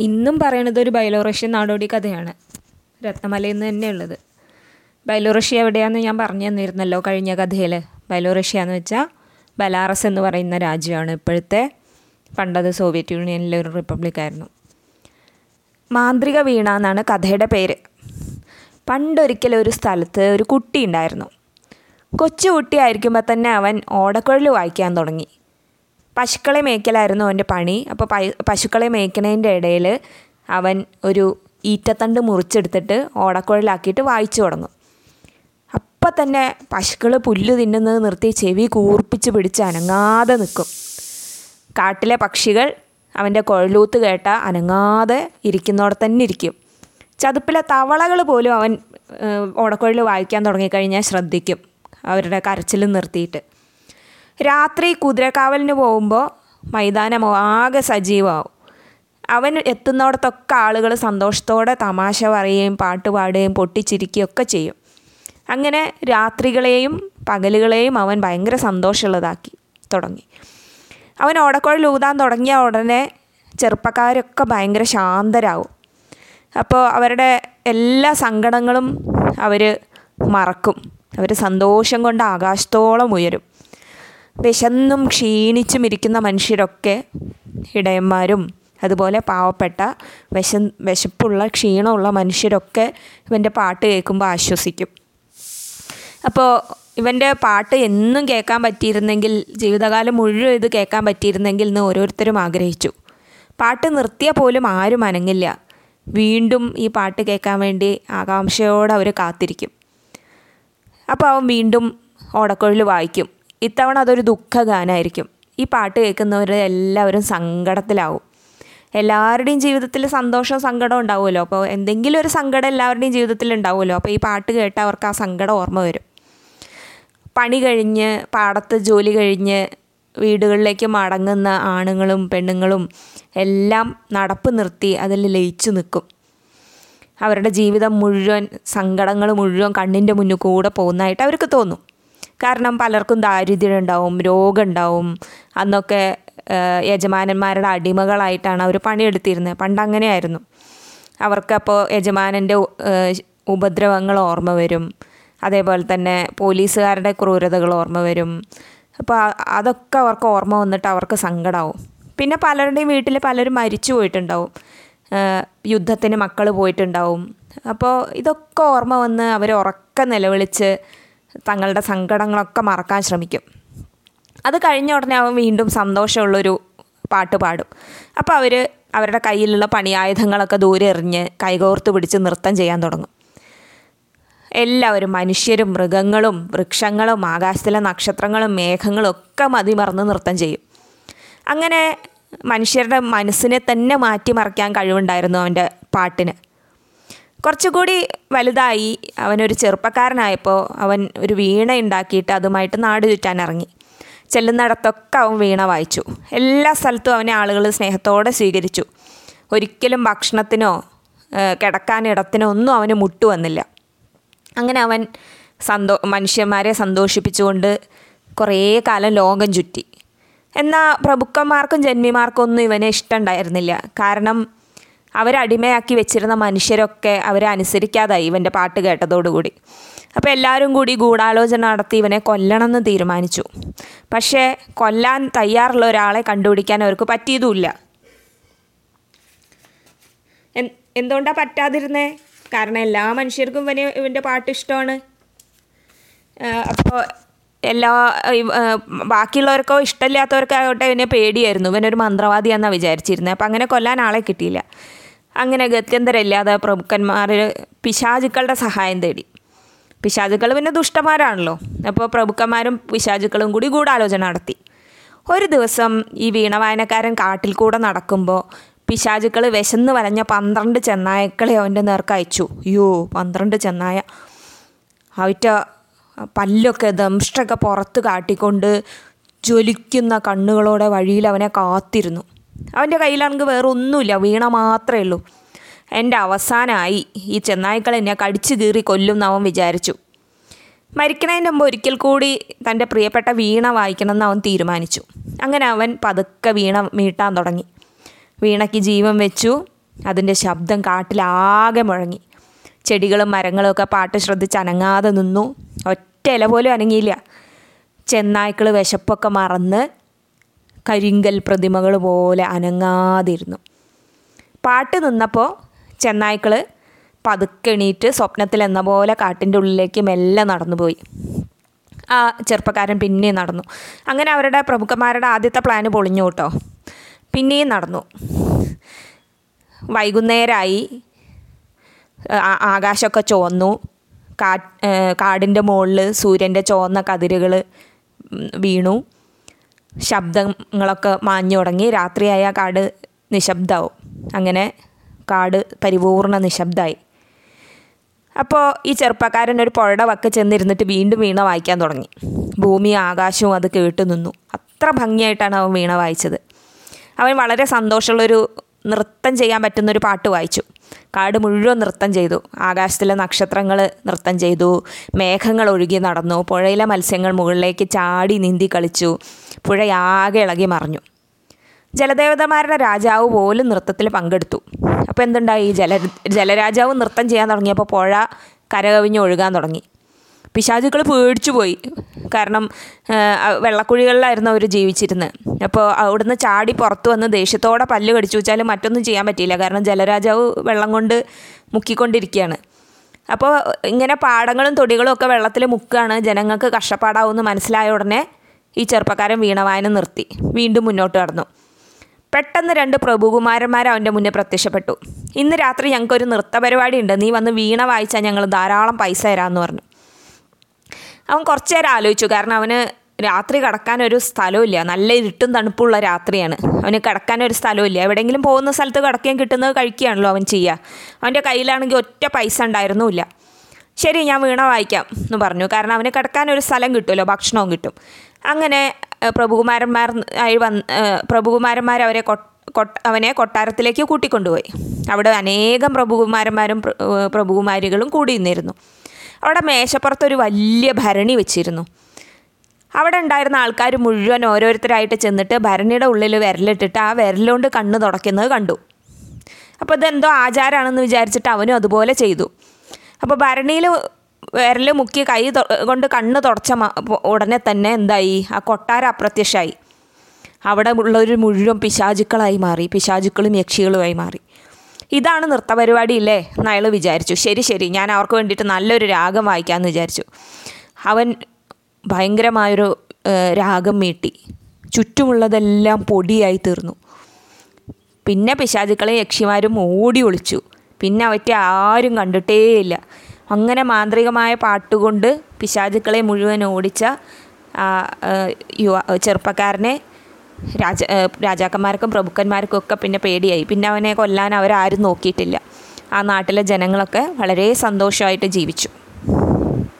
ഇന്നും പറയണത് ഒരു ബൈലോറഷ്യൻ നാടോടി കഥയാണ്. രത്നമലയിൽ നിന്ന് തന്നെയുള്ളത്. ബൈലോറഷ്യ എവിടെയാണെന്ന് ഞാൻ പറഞ്ഞു തന്നിരുന്നല്ലോ കഴിഞ്ഞ കഥയിൽ ബൈലോറഷ്യ എന്ന് വെച്ചാൽ ബലാറസ് എന്ന് പറയുന്ന രാജ്യമാണ്. ഇപ്പോഴത്തെ പണ്ടത് സോവിയറ്റ് യൂണിയനിലെ ഒരു റിപ്പബ്ലിക്കായിരുന്നു മാന്ത്രിക വീണ എന്നാണ് കഥയുടെ പേര്. പണ്ടൊരിക്കൽ ഒരു സ്ഥലത്ത് ഒരു കുട്ടി ഉണ്ടായിരുന്നു. കൊച്ചു കുട്ടിയായിരിക്കുമ്പോൾ തന്നെ അവൻ ഓടക്കുഴൽ വായിക്കാൻ തുടങ്ങി. പശുക്കളെ മേയ്ക്കലായിരുന്നു അവന്റെ പണി. അപ്പോൾ പശുക്കളെ മേയ്ക്കണതിന്റെ ഇടയിൽ അവൻ ഒരു ഈറ്റത്തണ്ട് മുറിച്ചെടുത്തിട്ട് ഓടക്കുഴലാക്കിയിട്ട് വായിച്ചു തുടങ്ങും. അപ്പം തന്നെ പശുക്കൾ പുല്ല് തിന്നുന്നത് നിർത്തി ചെവി കൂർപ്പിച്ച് പിടിച്ച് അനങ്ങാതെ നിൽക്കും. കാട്ടിലെ പക്ഷികൾ അവന്റെ കുഴലൂത്ത് കേട്ട അനങ്ങാതെ ഇരിക്കുന്നോടെ തന്നെ ഇരിക്കും. ചതുപ്പിലെ തവളകൾ പോലും അവൻ ഓടക്കുഴൽ വായിക്കാൻ തുടങ്ങിക്കഴിഞ്ഞാൽ ശ്രദ്ധിക്കും. അവരുടെ കരച്ചിൽ നിർത്തിയിട്ട്. രാത്രി കുതിരക്കാവലിന് പോകുമ്പോൾ മൈതാനം ആകെ സജീവമാവും അവൻ എത്തുന്നിടത്തൊക്കെ ആളുകൾ സന്തോഷത്തോടെ തമാശ പറയുകയും പാട്ട് പാടുകയും പൊട്ടിച്ചിരിക്കുകയൊക്കെ ചെയ്യും. അങ്ങനെ രാത്രികളെയും പകലുകളെയും അവൻ ഭയങ്കര സന്തോഷമുള്ളതാക്കി തുടങ്ങി. അവൻ ഓടക്കുഴൽ ഊതാൻ തുടങ്ങിയ ഉടനെ ചെറുപ്പക്കാരൊക്കെ ഭയങ്കര ശാന്തരാകും അപ്പോൾ അവരുടെ എല്ലാ സങ്കടങ്ങളും അവർ മറക്കും. അവർ സന്തോഷം കൊണ്ട് ആകാശത്തോളം ഉയരും. വിശന്നും ക്ഷീണിച്ചും ഇരിക്കുന്ന മനുഷ്യരൊക്കെ ഇടയന്മാരും അതുപോലെ പാവപ്പെട്ട വിശ വിശപ്പുള്ള ക്ഷീണമുള്ള മനുഷ്യരൊക്കെ ഇവന്റെ പാട്ട് കേൾക്കുമ്പോൾ ആശ്വസിക്കും. അപ്പോൾ ഇവന്റെ പാട്ട് എന്നും കേൾക്കാൻ പറ്റിയിരുന്നെങ്കിൽ ജീവിതകാലം മുഴുവൻ ഇത് കേൾക്കാൻ പറ്റിയിരുന്നെങ്കിൽ എന്ന് ഓരോരുത്തരും ആഗ്രഹിച്ചു. പാട്ട് നിർത്തിയാൽ പോലും ആരും അനങ്ങില്ല. വീണ്ടും ഈ പാട്ട് കേൾക്കാൻ വേണ്ടി ആകാംക്ഷയോടെ അവർ കാത്തിരിക്കും. അപ്പോൾ അവൻ വീണ്ടും ഓടക്കൊഴിൽ വായിക്കും. ഇത്തവണ അതൊരു ദുഃഖഗാനായിരിക്കും. ഈ പാട്ട് കേൾക്കുന്നവർ എല്ലാവരും സങ്കടത്തിലാവും. എല്ലാവരുടെയും ജീവിതത്തിൽ സന്തോഷവും സങ്കടവും ഉണ്ടാവുമല്ലോ. അപ്പോൾ എന്തെങ്കിലും ഒരു സങ്കടം എല്ലാവരുടെയും ജീവിതത്തിൽ ഉണ്ടാവുമല്ലോ. അപ്പോൾ ഈ പാട്ട് കേട്ടാൽ അവർക്ക് ആ സങ്കടം ഓർമ്മ വരും. പണി കഴിഞ്ഞ് പാടത്ത് ജോലി കഴിഞ്ഞ് വീടുകളിലേക്ക് മടങ്ങുന്ന ആണുങ്ങളും പെണ്ണുങ്ങളും എല്ലാം നടപ്പ് നിർത്തി അതിൽ ലയിച്ചു നിൽക്കും. അവരുടെ ജീവിതം മുഴുവൻ സങ്കടങ്ങൾ മുഴുവൻ കണ്ണിന്റെ മുന്നിൽ കൂടെ പോകുന്നതായിട്ട് അവർക്ക് തോന്നും. കാരണം പലർക്കും ദാരിദ്ര്യം ഉണ്ടാവും രോഗം ഉണ്ടാവും അന്നൊക്കെ യജമാനന്മാരുടെ അടിമകളായിട്ടാണ് അവർ പണിയെടുത്തിരുന്നത്. പണ്ട് അങ്ങനെയായിരുന്നു അവർക്കപ്പോൾ യജമാനന്റെ ഉപദ്രവങ്ങൾ ഓർമ്മ വരും. അതേപോലെ തന്നെ പോലീസുകാരുടെ ക്രൂരതകൾ ഓർമ്മ വരും. അപ്പോൾ അതൊക്കെ അവർക്ക് ഓർമ്മ വന്നിട്ട് അവർക്ക് സങ്കടമാവും പിന്നെ പലരുടെയും വീട്ടിൽ പലരും മരിച്ചു പോയിട്ടുണ്ടാവും. യുദ്ധത്തിന് മക്കൾ പോയിട്ടുണ്ടാവും. അപ്പോൾ ഇതൊക്കെ ഓർമ്മ വന്ന് അവർ ഉറക്ക നിലവിളിച്ച് തങ്ങളുടെ സങ്കടങ്ങളൊക്കെ മറക്കാൻ ശ്രമിക്കും. അത് കഴിഞ്ഞ ഉടനെ അവൻ വീണ്ടും സന്തോഷമുള്ളൊരു പാട്ട് പാടും. അപ്പോൾ അവർ അവരുടെ കയ്യിലുള്ള പണിയായുധങ്ങളൊക്കെ ദൂരെ എറിഞ്ഞ് കൈകോർത്ത് പിടിച്ച് നൃത്തം ചെയ്യാൻ തുടങ്ങും. എല്ലാവരും മനുഷ്യരും മൃഗങ്ങളും വൃക്ഷങ്ങളും ആകാശത്തിലെ നക്ഷത്രങ്ങളും മേഘങ്ങളും ഒക്കെ മതിമറന്ന് നൃത്തം ചെയ്യും. അങ്ങനെ മനുഷ്യരുടെ മനസ്സിനെ തന്നെ മാറ്റിമറിക്കാൻ കഴിവുണ്ടായിരുന്നു അവന്റെ പാട്ടിന്. കുറച്ചുകൂടി വലുതായി. അവനൊരു ചെറുപ്പക്കാരനായപ്പോൾ അവൻ ഒരു വീണ ഉണ്ടാക്കിയിട്ട് അതുമായിട്ട് നാട് ചുറ്റാൻ ഇറങ്ങി. ചെല്ലുന്നിടത്തൊക്കെ അവൻ വീണ വായിച്ചു. എല്ലാ സ്ഥലത്തും അവനെ ആളുകൾ സ്നേഹത്തോടെ സ്വീകരിച്ചു. ഒരിക്കലും ഭക്ഷണത്തിനോ കിടക്കാനിടത്തിനോ ഒന്നും അവന് മുട്ടുവന്നില്ല അങ്ങനെ അവൻ സന്തോ മനുഷ്യന്മാരെ സന്തോഷിപ്പിച്ചുകൊണ്ട് കുറേ കാലം ലോകം ചുറ്റി. എന്നാൽ പ്രഭുക്കന്മാർക്കും ജന്മിമാർക്കും ഒന്നും ഇവനെ ഇഷ്ടമുണ്ടായിരുന്നില്ല കാരണം അവരടിമയാക്കി വെച്ചിരുന്ന മനുഷ്യരൊക്കെ അവരെ അനുസരിക്കാതായി ഇവന്റെ പാട്ട് കേട്ടതോടുകൂടി. അപ്പോൾ എല്ലാവരും കൂടി ഗൂഢാലോചന നടത്തി ഇവനെ കൊല്ലണമെന്ന് തീരുമാനിച്ചു. പക്ഷേ കൊല്ലാൻ തയ്യാറുള്ള ഒരാളെ കണ്ടുപിടിക്കാൻ അവർക്ക് പറ്റിയതുമില്ല. എന്തുകൊണ്ടാണ് പറ്റാതിരുന്നേ? കാരണം എല്ലാ മനുഷ്യർക്കും ഇവന് ഇവന്റെ പാട്ട് ഇഷ്ടമാണ്. അപ്പോൾ എല്ലാ ബാക്കിയുള്ളവർക്കോ ഇഷ്ടമില്ലാത്തവർക്കോ ആകട്ടെ ഇവനെ പേടിയായിരുന്നു. ഇവനൊരു മന്ത്രവാദിയാണെന്നാണ് വിചാരിച്ചിരുന്നത്. അപ്പം അങ്ങനെ കൊല്ലാൻ ആളെ കിട്ടിയില്ല. അങ്ങനെ ഗത്യന്തരമില്ലാതെ പ്രഭുക്കന്മാർ പിശാചുക്കളുടെ സഹായം തേടി. പിശാചുക്കൾ പിന്നെ ദുഷ്ടന്മാരാണല്ലോ. അപ്പോൾ പ്രഭുക്കന്മാരും പിശാചുക്കളും കൂടി ഗൂഢാലോചന നടത്തി. ഒരു ദിവസം ഈ വീണ വായനക്കാരൻ കാട്ടിൽ കൂടെ നടക്കുമ്പോൾ പിശാചുക്കൾ വിശന്ന് വലഞ്ഞ പന്ത്രണ്ട് ചെന്നായക്കളെ അവന്റെ നേർക്ക് അയച്ചു. അയ്യോ പന്ത്രണ്ട് ചെന്നായ. അവറ്റ പല്ലൊക്കെ ദംഷ്ടൊക്കെ പുറത്ത് കാട്ടിക്കൊണ്ട് ജ്വലിക്കുന്ന കണ്ണുകളോടെ വഴിയിൽ അവനെ കാത്തിരുന്നു. അവന്റെ കയ്യിലാണെങ്കിൽ വേറെ ഒന്നുമില്ല. വീണ മാത്രമേ ഉള്ളൂ. എന്റെ അവസാനമായി ഈ ചെന്നായ്ക്കൾ എന്നെ കടിച്ചു കീറി കൊല്ലും എന്ന് അവൻ വിചാരിച്ചു. മരിക്കണതിന്റെ മുമ്പ് ഒരിക്കൽ കൂടി തന്റെ പ്രിയപ്പെട്ട വീണ വായിക്കണമെന്ന് അവൻ തീരുമാനിച്ചു. അങ്ങനെ അവൻ പതുക്കെ വീണ മീട്ടാൻ തുടങ്ങി. വീണയ്ക്ക് ജീവൻ വെച്ചു. അതിന്റെ ശബ്ദം കാട്ടിലാകെ മുഴങ്ങി. ചെടികളും മരങ്ങളും ഒക്കെ പാട്ട് ശ്രദ്ധിച്ച് അനങ്ങാതെ നിന്നു. ഒറ്റ ഇല പോലും അനങ്ങിയില്ല. ചെന്നായ്ക്കൾ വിശപ്പൊക്കെ മറന്ന് കരിങ്കൽ പ്രതിമകൾ പോലെ അനങ്ങാതിരുന്നു. പാട്ട് നിന്നപ്പോൾ ചെന്നായ്ക്കൾ പതുക്കെണീറ്റ് സ്വപ്നത്തിൽ എന്ന പോലെ കാട്ടിന്റെ ഉള്ളിലേക്ക് മെല്ലെ നടന്നുപോയി. ആ ചെറുപ്പക്കാരൻ പിന്നെയും നടന്നു. അങ്ങനെ അവരുടെ പ്രമുഖന്മാരുടെ ആദ്യത്തെ പ്ലാന് പൊളിഞ്ഞു കേട്ടോ. പിന്നെയും നടന്നു. വൈകുന്നേരമായി ആകാശമൊക്കെ ചുവന്നു. കാ കാടിന്റെ മുകളിൽ സൂര്യന്റെ ചുവന്ന കതിരുകൾ വീണു. ശബ്ദങ്ങളൊക്കെ മാഞ്ഞു തുടങ്ങി. രാത്രിയായ കാട് നിശബ്ദമാവും അങ്ങനെ കാട് പരിപൂർണ നിശബ്ദമായി അപ്പോൾ ഈ ചെറുപ്പക്കാരൻ ഒരു പുഴയുടെ വക്ക് ചെന്നിരുന്നിട്ട് വീണ്ടും വീണ വായിക്കാൻ തുടങ്ങി. ഭൂമി ആകാശവും അത് കേട്ടു നിന്നു. അത്ര ഭംഗിയായിട്ടാണ് അവൻ വീണ വായിച്ചത്. അവൻ വളരെ സന്തോഷമുള്ളൊരു നൃത്തം ചെയ്യാൻ പറ്റുന്നൊരു പാട്ട് വായിച്ചു. കാട് മുഴുവൻ നൃത്തം ചെയ്തു. ആകാശത്തിലെ നക്ഷത്രങ്ങൾ നൃത്തം ചെയ്തു. മേഘങ്ങൾ ഒഴുകി നടന്നു. പുഴയിലെ മത്സ്യങ്ങൾ മുകളിലേക്ക് ചാടി നീന്തി കളിച്ചു. പുഴയാകെ ഇളകി മറിഞ്ഞു. ജലദേവതമാരുടെ രാജാവ് പോലും നൃത്തത്തിൽ പങ്കെടുത്തു. അപ്പോൾ എന്തുണ്ടായി? ജല ജലരാജാവ് നൃത്തം ചെയ്യാൻ തുടങ്ങിയപ്പോൾ പുഴ കരകവിഞ്ഞ് ഒഴുകാൻ തുടങ്ങി. പിശാചുക്കൾ പേടിച്ചു പോയി. കാരണം വെള്ളക്കുഴികളിലായിരുന്നു അവർ ജീവിച്ചിരുന്നത് അപ്പോൾ അവിടുന്ന് ചാടി പുറത്തു വന്ന് ദേഷ്യത്തോടെ പല്ല് കടിച്ചു വെച്ചാലും മറ്റൊന്നും ചെയ്യാൻ പറ്റിയില്ല. കാരണം ജലരാജാവ് വെള്ളം കൊണ്ട് മുക്കിക്കൊണ്ടിരിക്കുകയാണ് അപ്പോൾ ഇങ്ങനെ പാടങ്ങളും തൊടികളും ഒക്കെ വെള്ളത്തിൽ മുക്കുകയാണ് ജനങ്ങൾക്ക് കഷ്ടപ്പാടാവുമെന്ന് മനസ്സിലായ ഉടനെ ഈ ചെറുപ്പക്കാരൻ വീണവായന നിർത്തി. വീണ്ടും മുന്നോട്ട് കടന്നു. പെട്ടെന്ന് രണ്ട് പ്രഭുകുമാരന്മാർ അവന്റെ മുന്നേ പ്രത്യക്ഷപ്പെട്ടു. ഇന്ന് രാത്രി ഞങ്ങൾക്കൊരു നൃത്ത പരിപാടി ഉണ്ട്. നീ വന്ന് വീണ വായിച്ചാൽ ഞങ്ങൾ ധാരാളം പൈസ തരാമെന്ന് പറഞ്ഞു. അവൻ കുറച്ചു നേരം ആലോചിച്ചു. കാരണം അവന് രാത്രി കിടക്കാൻ ഒരു സ്ഥലമില്ല നല്ല ഇരുട്ടും തണുപ്പുള്ള രാത്രിയാണ്. അവന് കിടക്കാൻ ഒരു സ്ഥലമില്ല എവിടെയെങ്കിലും പോകുന്ന സ്ഥലത്ത് കിടക്കുകയും കിട്ടുന്നത് കഴിക്കുകയാണല്ലോ അവൻ ചെയ്യുക. അവന്റെ കയ്യിലാണെങ്കിൽ ഒറ്റ പൈസ ഉണ്ടായിരുന്നുമില്ല. ശരി ഞാൻ വീണ വായിക്കാം എന്ന് പറഞ്ഞു. കാരണം അവന് കിടക്കാൻ ഒരു സ്ഥലം കിട്ടുമല്ലോ ഭക്ഷണവും കിട്ടും. അങ്ങനെ പ്രഭുകുമാരന്മാർ ആയി വന്ന് പ്രഭുകുമാരന്മാർ അവരെ അവനെ കൊട്ടാരത്തിലേക്ക് കൂട്ടിക്കൊണ്ടുപോയി. അവിടെ അനേകം പ്രഭുകുമാരന്മാരും പ്രഭുകുമാരികളും കൂടി നിന്നിരുന്നു. അവിടെ മേശപ്പുറത്തൊരു വലിയ ഭരണി വെച്ചിരുന്നു. അവിടെ ഉണ്ടായിരുന്ന ആൾക്കാർ മുഴുവൻ ഓരോരുത്തരായിട്ട് ചെന്നിട്ട് ഭരണിയുടെ ഉള്ളിൽ വിരലിട്ടിട്ട് ആ വിരലുകൊണ്ട് കണ്ണ് തുടയ്ക്കുന്നത് കണ്ടു. അപ്പോൾ ഇതെന്തോ ആചാരമാണെന്ന് വിചാരിച്ചിട്ട് അവനും അതുപോലെ ചെയ്തു. അപ്പോൾ ഭരണിയിൽ വിരൽ മുക്കി കൈ കൊണ്ട് കണ്ണ് തുടച്ച ഉടനെ തന്നെ എന്തായി? ആ കൊട്ടാരം അപ്രത്യക്ഷമായി അവിടെ ഉള്ളവർ മുഴുവൻ പിശാചുക്കളായി മാറി പിശാചുക്കളും യക്ഷികളുമായി മാറി. ഇതാണ് നൃത്തപരിപാടി ഇല്ലേ എന്ന് അയാൾ വിചാരിച്ചു. ശരി ശരി. ഞാൻ അവർക്ക് വേണ്ടിയിട്ട് നല്ലൊരു രാഗം വായിക്കാമെന്ന് വിചാരിച്ചു. അവൻ ഭയങ്കരമായൊരു രാഗം മീട്ടി. ചുറ്റുമുള്ളതെല്ലാം പൊടിയായി തീർന്നു. പിന്നെ പിശാചുക്കളെ യക്ഷിമാരും ഓടി ഒളിച്ചു. പിന്നെ അവറ്റ ആരും കണ്ടിട്ടേയില്ല. അങ്ങനെ മാന്ത്രികമായ പാട്ടുകൊണ്ട് പിശാചുക്കളെ മുഴുവൻ ഓടിച്ച യുവ ചെറുപ്പക്കാരനെ രാജ രാജാക്കന്മാർക്കും പ്രഭുക്കന്മാർക്കും ഒക്കെ പിന്നെ പേടിയായി. പിന്നെ അവനെ കൊല്ലാൻ അവരാരും നോക്കിയിട്ടില്ല. ആ നാട്ടിലെ ജനങ്ങളൊക്കെ വളരെ സന്തോഷമായിട്ട് ജീവിച്ചു.